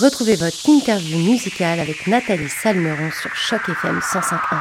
Retrouvez votre interview musicale avec Nathalie Salmeron sur Choc FM 105.1.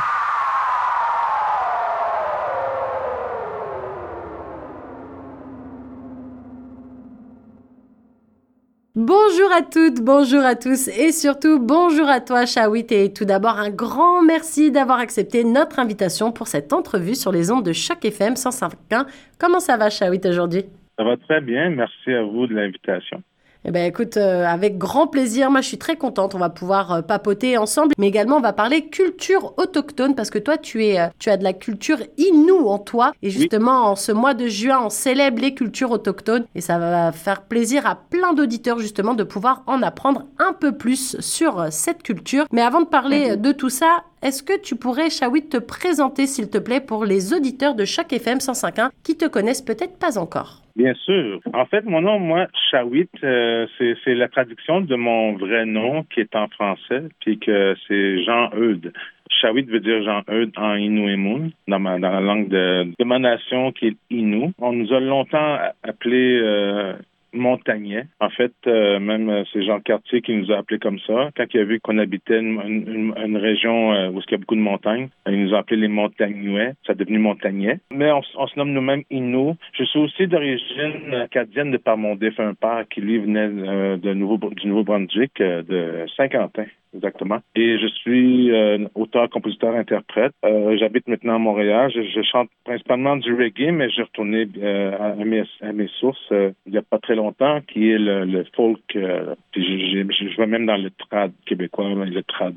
Bonjour à toutes, bonjour à tous et surtout bonjour à toi Shawit et tout d'abord un grand merci d'avoir accepté notre invitation pour cette entrevue sur les ondes de Choc FM 105.1. Comment ça va Shawit aujourd'hui? Ça va très bien, merci à vous de l'invitation. Eh ben écoute, euh, avec grand plaisir. Moi, je suis très contente. On va pouvoir euh, papoter ensemble, mais également on va parler culture autochtone parce que toi, tu es, euh, tu as de la culture inou en toi. Et justement, en ce mois de juin, on célèbre les cultures autochtones et ça va faire plaisir à plein d'auditeurs justement de pouvoir en apprendre un peu plus sur cette culture. Mais avant de parler de tout ça, est-ce que tu pourrais, Shawit, te présenter, s'il te plaît, pour les auditeurs de chaque FM 105.1 qui te connaissent peut-être pas encore? Bien sûr. En fait, mon nom, moi, Shawit, euh, c'est la traduction de mon vrai nom qui est en français, puis que c'est Jean-Eudes. Shawit veut dire Jean-Eudes en Inuimun, dans, ma, dans la langue de, de ma nation qui est Innu. On nous a longtemps appelé euh, montagnais. En fait, euh, même euh, c'est Jean Cartier qui nous a appelés comme ça. Quand il a vu qu'on habitait une, région euh, où il y a beaucoup de montagnes, il nous a appelés les montagnouais. Ça a devenu montagnais. Mais on, se nomme nous-mêmes Inou. Je suis aussi d'origine acadienne de par mon défunt père qui lui venait de Nouveau, du Nouveau-Brunswick, de Saint-Quentin. Exactement. Et je suis euh, auteur, compositeur, interprète. Euh, j'habite maintenant à Montréal. Je, chante principalement du reggae, mais j'ai retourné euh, à, mes, à, mes, sources il n'y a pas très longtemps, qui est le, folk. puis je, je, vais même dans le trad québécois, le trad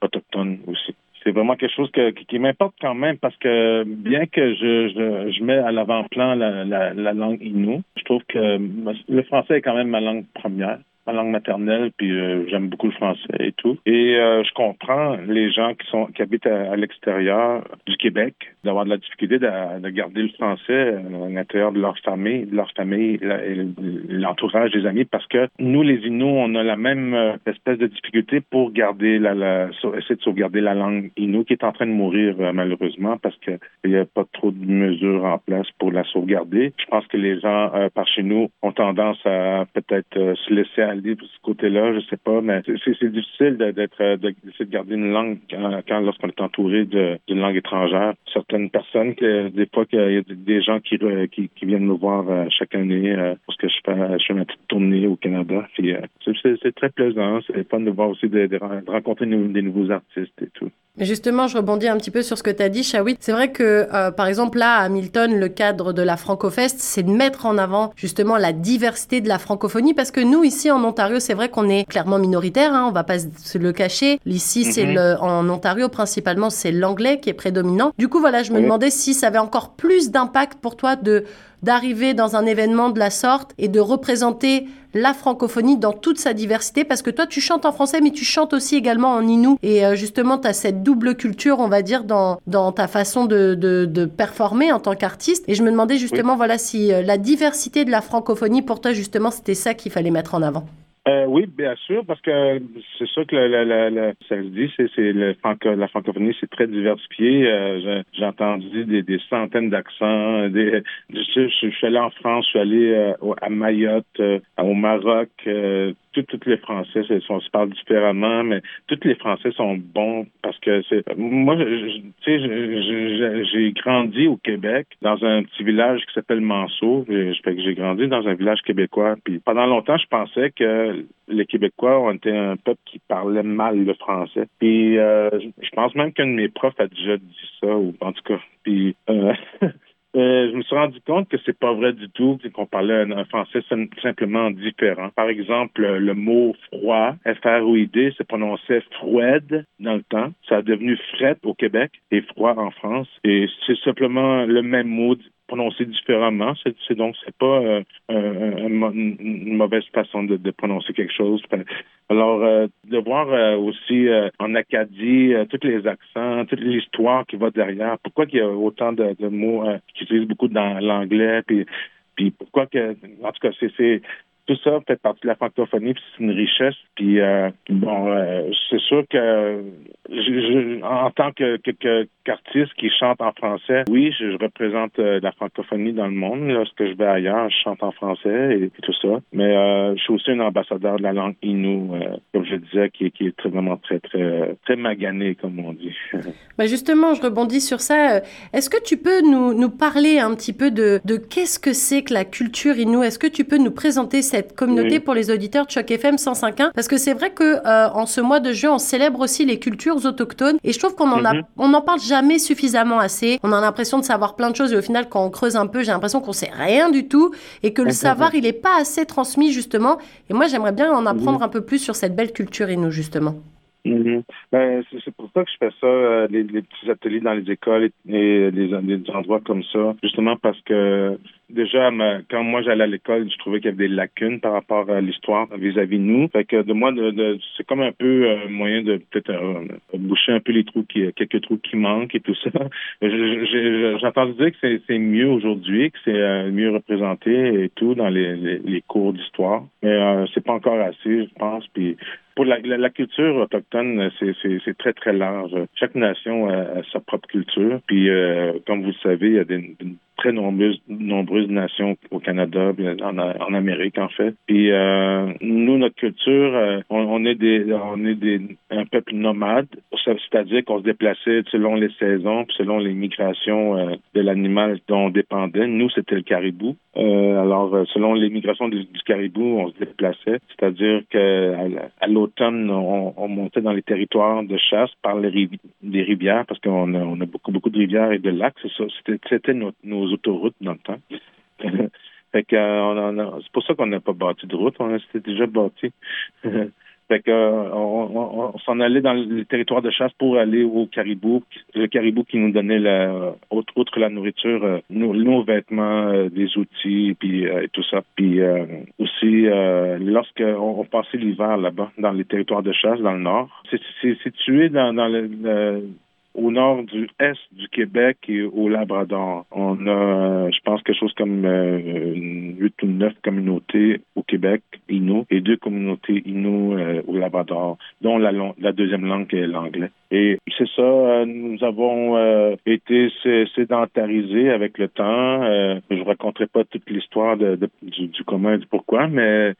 autochtone aussi c'est vraiment quelque chose qui, m'importe quand même parce que bien que je, je, je mets à l'avant-plan la, la, la, langue inou, je trouve que le français est quand même ma langue première ma langue maternelle, puis euh, j'aime beaucoup le français et tout. Et euh, je comprends les gens qui sont qui habitent à, l'extérieur du Québec d'avoir de la difficulté de, de garder le français euh, à l'intérieur de leur famille, de leur famille, l'entourage des amis, parce que nous, les Inuits, on a la même espèce de difficulté pour garder la, la essayer de sauvegarder la langue Inuit qui est en train de mourir malheureusement parce qu'il n'y a pas trop de mesures en place pour la sauvegarder. Je pense que les gens par chez nous ont tendance à peut-être se laisser aller de ce côté-là, je sais pas, mais c'est difficile d'être euh, de garder une langue quand, lorsqu'on est entouré d'une langue étrangère. Certaines personnes, que, des fois, qu'il y a des gens qui, qui viennent me voir euh, chaque année euh, parce que je fais, je fais ma petite tournée au Canada. C'est très plaisant. C'est fun de voir aussi de, rencontrer des nouveaux artistes et tout. Justement, je rebondis un petit peu sur ce que tu as dit, Shawit. C'est vrai que, euh, par exemple, là, à Hamilton, le cadre de la Francofest, c'est de mettre en avant justement la diversité de la francophonie, parce que nous, ici en Ontario, c'est vrai qu'on est clairement minoritaire, hein, on va pas se le cacher. Ici, c'est mhm. le, en Ontario, principalement, c'est l'anglais qui est prédominant. Du coup, voilà, je me demandais si ça avait encore plus d'impact pour toi de d'arriver dans un événement de la sorte et de représenter la francophonie dans toute sa diversité parce que toi tu chantes en français mais tu chantes aussi également en inou. Et euh, justement tu as cette double culture on va dire dans, dans ta façon de, de, performer en tant qu'artiste. Et je me demandais justement voilà si euh, la diversité de la francophonie pour toi justement c'était ça qu'il fallait mettre en avant. Euh, oui, bien sûr, parce que c'est ça que la, la, la, ça se dit, c'est, le franco, la francophonie, c'est très diversifié. Euh, j'ai, entendu des, des centaines d'accents. Des, je, je, suis allé en France, je suis allé euh, à Mayotte, euh, au Maroc, tous les Français sont, se parlent différemment, mais tous les Français sont bons parce que c'est. Moi, tu sais, j'ai grandi au Québec dans un petit village qui s'appelle Manceau. J'ai grandi dans un village québécois. Puis pendant longtemps, je pensais que les Québécois ont été un peuple qui parlait mal le français. Puis euh, je pense même qu'un de mes profs a déjà dit ça, ou en tout cas. Puis euh, Euh, je me suis rendu compte que c'est pas vrai du tout, qu'on parlait un, français simplement différent. Par exemple, le mot froid, F-R-O-I-D, se prononçait froide dans le temps. Ça a devenu fret au Québec et froid en France. Et c'est simplement le même mot prononcé différemment. C'est donc c'est pas euh, une mauvaise façon de, prononcer quelque chose. Alors euh, de voir euh, aussi en Acadie tous les accents, toute l'histoire qui va derrière. Pourquoi il y a autant de, de mots qui utilisent beaucoup dans l'anglais, puis puis pourquoi que en tout cas c'est tout ça fait partie de la francophonie, puis c'est une richesse. Puis bon, c'est sûr que en tant que, qu'artiste qui chante en français, oui, je, représente la francophonie dans le monde. Lorsque je vais ailleurs, je chante en français et, tout ça. Mais je suis aussi un ambassadeur de la langue Innu, comme je disais, qui, qui est vraiment très, très, très magané, comme on dit. Ben justement, je rebondis sur ça. Est-ce que tu peux nous, nous parler un petit peu de, de qu'est-ce que c'est que la culture Innu? Est-ce que tu peux nous présenter cette communauté pour les auditeurs de Choc FM 105.1? Parce que c'est vrai que euh, en ce mois de juin, on célèbre aussi les cultures autochtones et je trouve qu'on en a, mhm. on n'en parle jamais suffisamment assez. On a l'impression de savoir plein de choses et au final, quand on creuse un peu, j'ai l'impression qu'on sait rien du tout et que le savoir, il n'est pas assez transmis justement. Et moi, j'aimerais bien en apprendre mhm. un peu plus sur cette belle culture Innu justement. Mhm. Ben, c'est pour ça que je fais ça, euh, les, petits ateliers dans les écoles et, les, endroits comme ça, justement parce que déjà, quand moi j'allais à l'école, je trouvais qu'il y avait des lacunes par rapport à l'histoire vis-à-vis de nous. Fait que de moi, de, c'est comme un peu euh, moyen de peut-être euh, boucher un peu les trous, qui, quelques trous qui manquent et tout ça. J'entends dire que c'est mieux aujourd'hui, que c'est mieux représenté et tout dans les, les, cours d'histoire, mais c'est pas encore assez, je pense. Puis pour la, la, culture autochtone, c'est très, très large. Chaque nation a, sa propre culture. Puis, euh, comme vous le savez, il y a des, très nombreuses, nations au Canada, en, Amérique en fait. Puis euh, nous, notre culture, euh, on, est des, on est des, un peuple nomade, c'est-à-dire qu'on se déplaçait selon les saisons, selon les migrations euh, de l'animal dont on dépendait. Nous, c'était le caribou. alors, selon les migrations du, caribou, on se déplaçait, c'est-à-dire que à, l'automne, on, montait dans les territoires de chasse par les rivières, parce qu'on a, beaucoup, beaucoup de rivières et de lacs. C'était nos autoroutes dans le temps. euh, c'est pour ça qu'on n'a pas bâti de route, on s'était déjà bâti. Euh, on, s'en allait dans le territoire de chasse pour aller au caribou. Le caribou qui nous donnait la, outre, la nourriture, euh, nos, vêtements, des outils, puis et tout ça. Puis aussi, lorsque on, passait l'hiver là-bas dans les territoires de chasse dans le nord, c'est situé dans le au nord du est du Québec et au Labrador. On a, je pense, quelque chose comme euh, huit ou neuf communautés au Québec, Innu, et deux communautés Innu euh, au Labrador, dont la, la deuxième langue est l'anglais. Et c'est ça, euh, nous avons été sédentarisés avec le temps. je ne raconterai pas toute l'histoire de, du, du commun du pourquoi, mais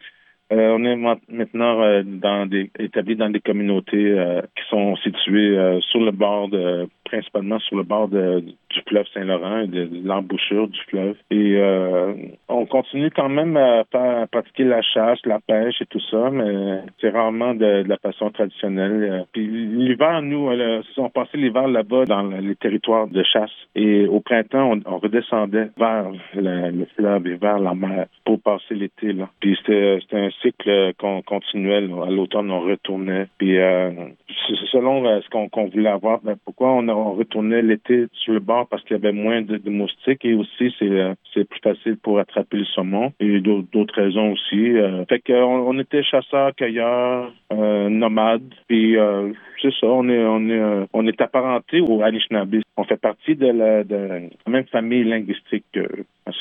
euh, on est maintenant euh, dans des, établi dans des communautés euh, qui sont situées sur le bord de, principalement sur le bord du fleuve Saint-Laurent et de, l'embouchure du fleuve. Et on continue quand même à, pratiquer la chasse, la pêche et tout ça, mais c'est rarement de, la façon traditionnelle. Puis l'hiver, nous, on passait l'hiver là-bas dans les territoires de chasse. Et au printemps, on, redescendait vers le, fleuve et vers la mer pour passer l'été. Puis c'était un cycle continuel. À l'automne, on retournait. Puis euh, selon euh, ce qu'on voulait avoir, ben, pourquoi on, on retournait l'été sur le bord parce qu'il y avait moins de, moustiques et aussi c'est euh, c'est plus facile pour attraper le saumon et d'autres raisons aussi. fait qu'on on était chasseurs, cueilleurs, nomades. Puis c'est ça, on est on est on est apparenté au Anishinaabe. On fait partie de la, de la même famille linguistique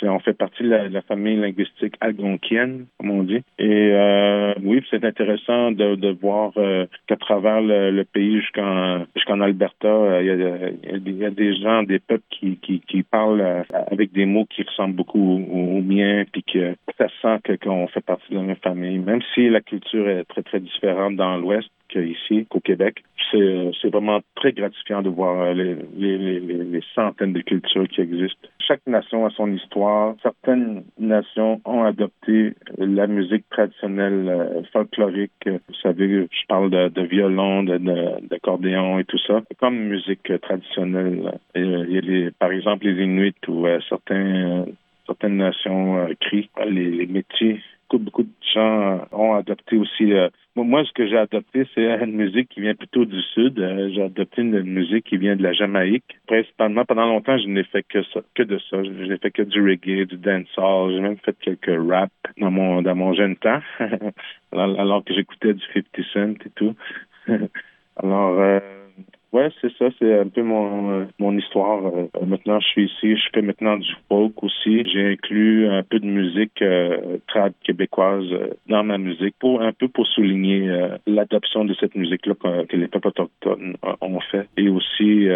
on fait partie de la, famille linguistique algonquienne, comme on dit. Et euh, oui, c'est intéressant de, de voir euh, qu'à travers le, pays jusqu'en jusqu'en Alberta, euh, il y, a, des gens, des peuples qui, qui, qui parlent avec des mots qui ressemblent beaucoup aux, miens, puis que ça sent qu'on fait partie de la même famille, même si la culture est très très différente dans l'Ouest qu'ici, qu'au Québec. C'est vraiment très gratifiant de voir les, les, centaines de cultures qui existent. Chaque nation a son histoire Certaines nations ont adopté la musique traditionnelle euh, folklorique. Vous savez, je parle de, violon, d'accordéon et tout ça. Comme musique traditionnelle, il y a les, par exemple les Inuits ou euh, certaines nations euh, crient les, métiers beaucoup, de gens ont adopté aussi. Euh, moi, ce que j'ai adopté, c'est une musique qui vient plutôt du sud. Euh, j'ai adopté une, musique qui vient de la Jamaïque. Principalement, pendant longtemps, je n'ai fait que ça, que de ça. Je n'ai fait que du reggae, du dancehall. J'ai même fait quelques rap dans mon dans mon jeune temps, alors que j'écoutais du 50 Cent et tout. alors, euh, Ouais, c'est ça, c'est un peu mon euh, mon histoire. Euh, maintenant, je suis ici, je fais maintenant du folk aussi. J'ai inclus un peu de musique euh, trad québécoise euh, dans ma musique pour un peu pour souligner l'adoption de cette musique-là que, que, les peuples autochtones ont fait et aussi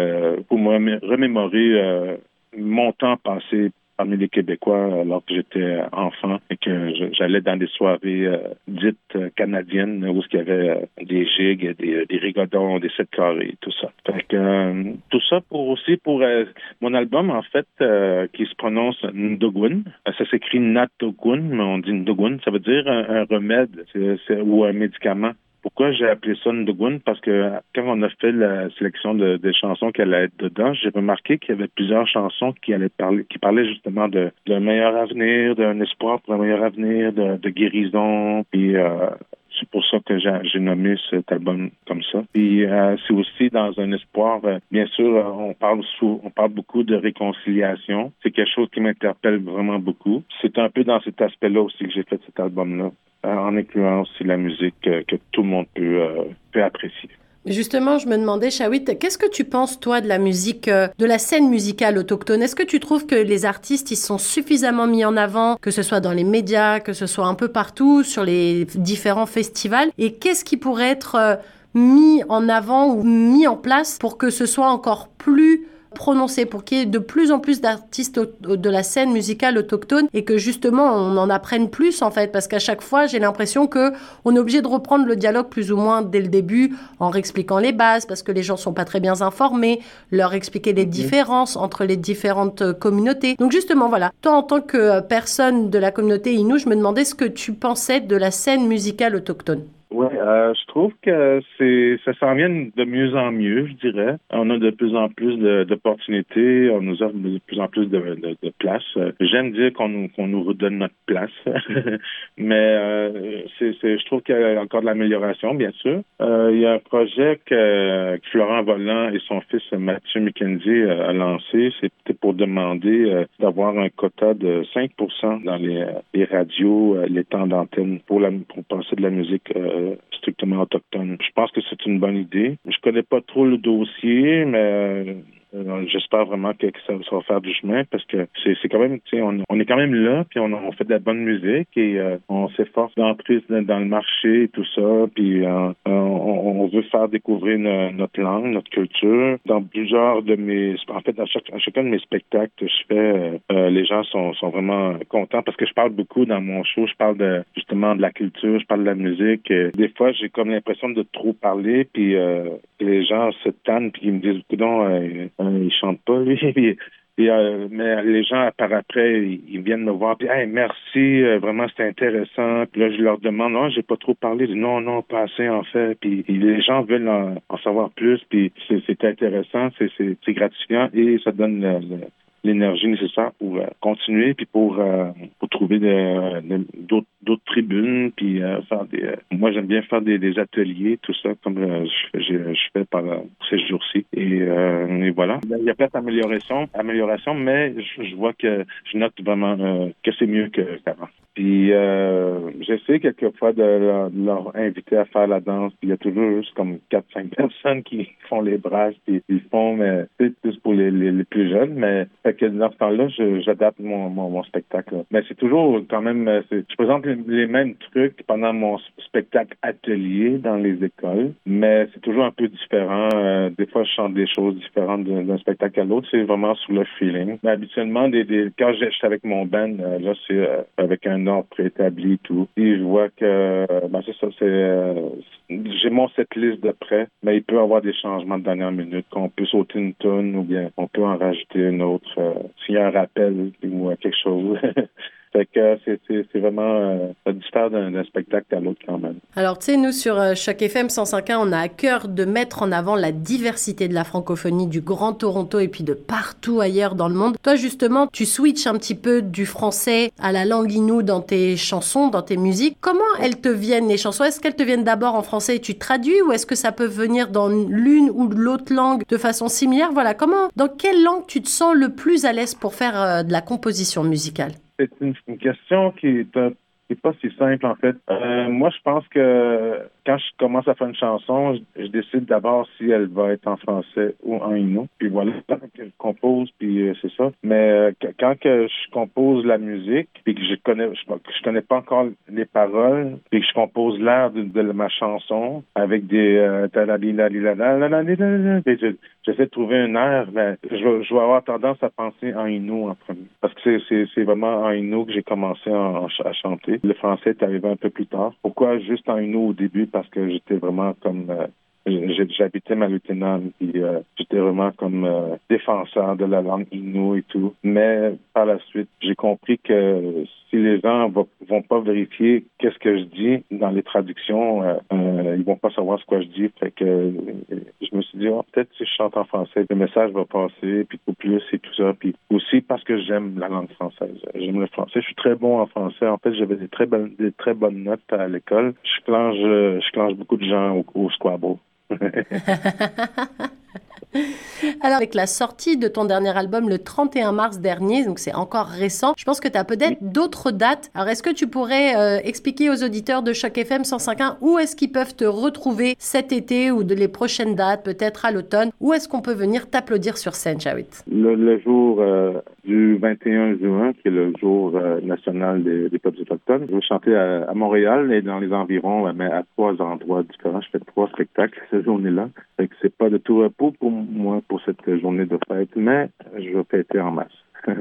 pour me remémorer mon temps passé parmi les Québécois alors que j'étais enfant et que j'allais dans des soirées euh, dites euh, canadiennes où il y avait euh, des gigs, des, des rigodons, des sept carrés, tout ça. tout ça pour aussi pour mon album en fait qui se prononce Ndogun. Ça s'écrit Natogun, mais on dit Ndogun. Ça veut dire un, remède ou un médicament. Pourquoi j'ai appelé ça Ndogun? Parce que quand on a fait la sélection de, des chansons qui allaient être dedans, j'ai remarqué qu'il y avait plusieurs chansons qui allaient parler, qui parlaient justement de d'un meilleur avenir, d'un espoir pour un meilleur avenir, de, de guérison, puis euh, c'est pour ça que j'ai nommé cet album comme ça. Puis euh, c'est aussi dans un espoir. Euh, bien sûr, euh, on parle sous, on parle beaucoup de réconciliation. C'est quelque chose qui m'interpelle vraiment beaucoup. C'est un peu dans cet aspect-là aussi que j'ai fait cet album-là, en incluant aussi la musique que tout le monde peut, peut apprécier. Justement, je me demandais, Shawit, qu'est-ce que tu penses, toi, de la musique, euh, de la scène musicale autochtone? Est-ce que tu trouves que les artistes, ils sont suffisamment mis en avant, que ce soit dans les médias, que ce soit un peu partout, sur les différents festivals? Et qu'est-ce qui pourrait être euh, mis en avant ou mis en place pour que ce soit encore plus prononcé, pour qu'il y ait de plus en plus d'artistes de la scène musicale autochtone et que justement on en apprenne plus en fait, parce qu'à chaque fois j'ai l'impression que on est obligé de reprendre le dialogue plus ou moins dès le début en réexpliquant les bases, parce que les gens sont pas très bien informés, leur expliquer les différences entre les différentes euh, communautés. Donc justement voilà, toi en tant que euh, personne de la communauté Innu, je me demandais ce que tu pensais de la scène musicale autochtone. Oui, euh, je trouve que c'est ça s'en vient de mieux en mieux, je dirais. On a de plus en plus d'opportunités, on nous offre de plus en plus de, de, de place. J'aime dire qu'on nous, qu'on nous redonne notre place, mais euh, c'est, je trouve qu'il y a encore de l'amélioration, bien sûr. Euh, il y a un projet que, Florent Volant et son fils Mathieu McKenzie a lancé, c'était pour demander euh, d'avoir un quota de 5% dans les, les radios, euh, les temps d'antenne pour, la, pour passer de la musique euh, strictement autochtone. Je pense que c'est une bonne idée. Je connais pas trop le dossier, mais euh, j'espère vraiment que, ça, va faire du chemin parce que c'est quand même, tu sais, on, on, est quand même là, puis on, fait de la bonne musique et euh, on s'efforce d'entrer dans, le marché et tout ça, puis euh, on, veut faire découvrir notre langue, notre culture. Dans plusieurs de mes, en fait, à, chaque, chacun de mes spectacles que je fais, les gens sont, sont vraiment contents parce que je parle beaucoup dans mon show, je parle de justement de la culture, je parle de la musique. des fois, j'ai comme l'impression de trop parler, puis les gens se tannent, puis ils me disent, non il chante pas, lui. Euh, mais les gens, par après, ils viennent me voir, puis hey, merci, euh, vraiment, c'était intéressant. Puis là, je leur demande, non, j'ai pas trop parlé. non, non, pas assez, en fait. Puis les gens veulent en, savoir plus, puis c'est intéressant, c'est gratifiant et ça donne le, l'énergie nécessaire pour euh, continuer puis pour, euh, pour trouver d'autres tribunes puis euh, faire des moi j'aime bien faire des, des, ateliers tout ça comme je, je, fais par ces jours-ci. Et, et, voilà. Il y a peut-être amélioration amélioration mais je, vois que je note vraiment que c'est mieux qu'avant puis euh, j'essaie quelquefois de leur, inviter à faire la danse. Puis il y a toujours juste comme quatre, cinq personnes qui font les brasses puis ils font, mais c'est plus pour les, les, plus jeunes. Mais fait que dans ce temps-là, j'adapte mon, mon, mon, spectacle. Mais c'est toujours quand même, euh, je présente les, mêmes trucs pendant mon spectacle atelier dans les écoles, mais c'est toujours un peu différent. Euh, des fois, je chante des choses différentes d'un spectacle à l'autre. C'est vraiment sous le feeling. Mais habituellement, des, des, quand je suis avec mon band, euh, là, c'est avec un ordre préétabli tout. Et je vois que, ben c'est ça, c'est, euh, j'ai mon cette liste de prêts, mais il peut y avoir des changements de dernière minute, qu'on peut sauter une tonne ou bien on peut en rajouter une autre, euh, s'il y a un rappel ou quelque chose. Fait que c'est vraiment, euh, ça diffère d'un spectacle à l'autre quand même. Alors, tu sais, nous, sur euh, chaque FM 105.1, on a à cœur de mettre en avant la diversité de la francophonie du Grand Toronto et puis de partout ailleurs dans le monde. Toi, justement, tu switches un petit peu du français à la langue inou dans tes chansons, dans tes musiques. Comment elles te viennent, les chansons? Est-ce qu'elles te viennent d'abord en français et tu traduis ou est-ce que ça peut venir dans l'une ou l'autre langue de façon similaire? Voilà, comment, dans quelle langue tu te sens le plus à l'aise pour faire euh, de la composition musicale? C'est une, question qui est, pas si simple en fait. Euh, moi, je pense que quand je commence à faire une chanson, je, décide d'abord si elle va être en français ou en inou. Puis voilà, je compose, puis euh, c'est ça. Mais quand que je compose la musique, puis que je connais, je, connais pas encore les paroles, puis que je compose l'air de, ma chanson avec des j'essaie de trouver un air, mais je, je vais avoir tendance à penser en inou en premier. Parce que c'est vraiment en inou que j'ai commencé à, chanter. Le français est arrivé un peu plus tard. Pourquoi juste en inou au début? Parce que j'étais vraiment comme euh, J'habitais ma lieutenant, puis euh, j'étais vraiment comme euh, défenseur de la langue Innu et tout. Mais par la suite, j'ai compris que si les gens vont, vont pas vérifier qu'est-ce que je dis dans les traductions, euh, euh ils vont pas savoir ce que je dis. Fait que je me suis dit, oh, peut-être si je chante en français, le message va passer, puis tout plus et tout ça. Puis aussi parce que j'aime la langue française. J'aime le français. Je suis très bon en français. En fait, j'avais des très bonnes, notes à l'école. Je clenche, je clenche beaucoup de gens au, au. Alors, avec la sortie de ton dernier album le 31 mars dernier, donc c'est encore récent, je pense que tu as peut-être d'autres dates. Alors, est-ce que tu pourrais euh, expliquer aux auditeurs de Choc FM 105.1 où est-ce qu'ils peuvent te retrouver cet été ou de les prochaines dates, peut-être à l'automne? Où est-ce qu'on peut venir t'applaudir sur scène, Chawit le, jour euh, du 21 juin, qui est le jour euh, national des, peuples autochtones, je vais chanter à, Montréal et dans les environs, mais à trois endroits différents. Je fais trois spectacles cette journée-là. Fait c'est pas de tout repos pour moi pour cette journée de fête, mais je vais fêter en masse.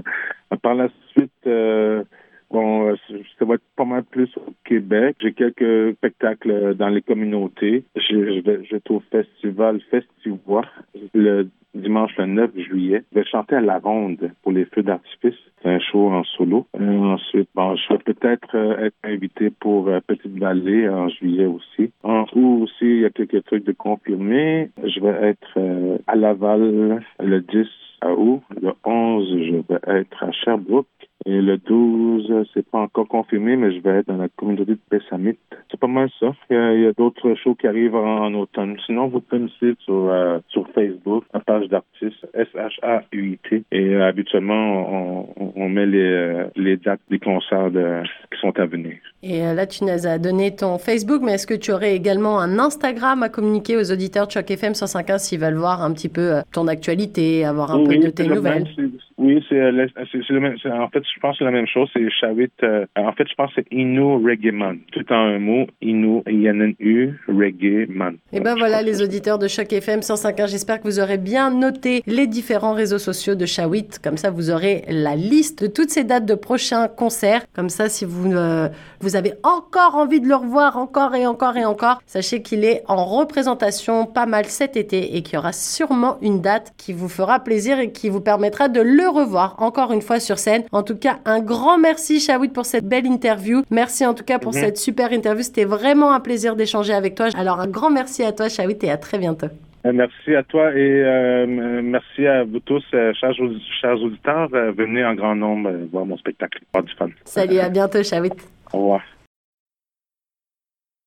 Par la suite, euh, bon, ça va être pas mal plus au Québec. J'ai quelques spectacles dans les communautés. Je, vais, je vais au festival Festivois le dimanche le 9 juillet. Je vais chanter à la ronde pour les feux d'artifice. C'est un show en solo. Euh, ensuite, bon, je vais peut-être euh, être invité pour euh, Petite Vallée en juillet aussi. En août aussi, il y a quelques trucs de confirmer. Je vais être à Laval le 10 août. Le 11, je vais être à Sherbrooke. Et le 12, c'est pas encore confirmé, mais je vais être dans la communauté de Pessamit. C'est pas mal ça. Il y a, d'autres shows qui arrivent en, automne. Sinon, vous pouvez me suivre sur, euh, sur Facebook, la page d'artiste, S-H-A-U-I-T. Et euh, habituellement, on, on met les, euh, les dates des concerts de, qui sont à venir. Et là, tu nous as donné ton Facebook, mais est-ce que tu aurais également un Instagram à communiquer aux auditeurs de Choc FM 105.1 s'ils veulent voir un petit peu ton actualité, avoir un peu de tes nouvelles? Oui, c'est le même. En fait, je pense que c'est la même chose. C'est Shawit. Euh, en fait, je pense que c'est Inu Man. Tout en un mot. Inu, I-N-N-U, Man. Et ben voilà, les auditeurs de Choc FM 105.1. J'espère que vous aurez bien noté les différents réseaux sociaux de Shawit. Comme ça, vous aurez la liste de toutes ces dates de prochains concerts. Comme ça, si vous, euh, vous avez encore envie de le revoir encore et encore et encore, sachez qu'il est en représentation pas mal cet été et qu'il y aura sûrement une date qui vous fera plaisir et qui vous permettra de le revoir encore une fois sur scène. En tout cas, un grand merci Shawit pour cette belle interview. Merci en tout cas pour mhm. cette super interview. C'était vraiment un plaisir d'échanger avec toi. Alors un grand merci à toi Shawit et à très bientôt. Euh, merci à toi et euh, merci à vous tous, euh, chers, auditeurs. venez en grand nombre voir mon spectacle. du fun. Salut, à bientôt, Shawit. Au revoir.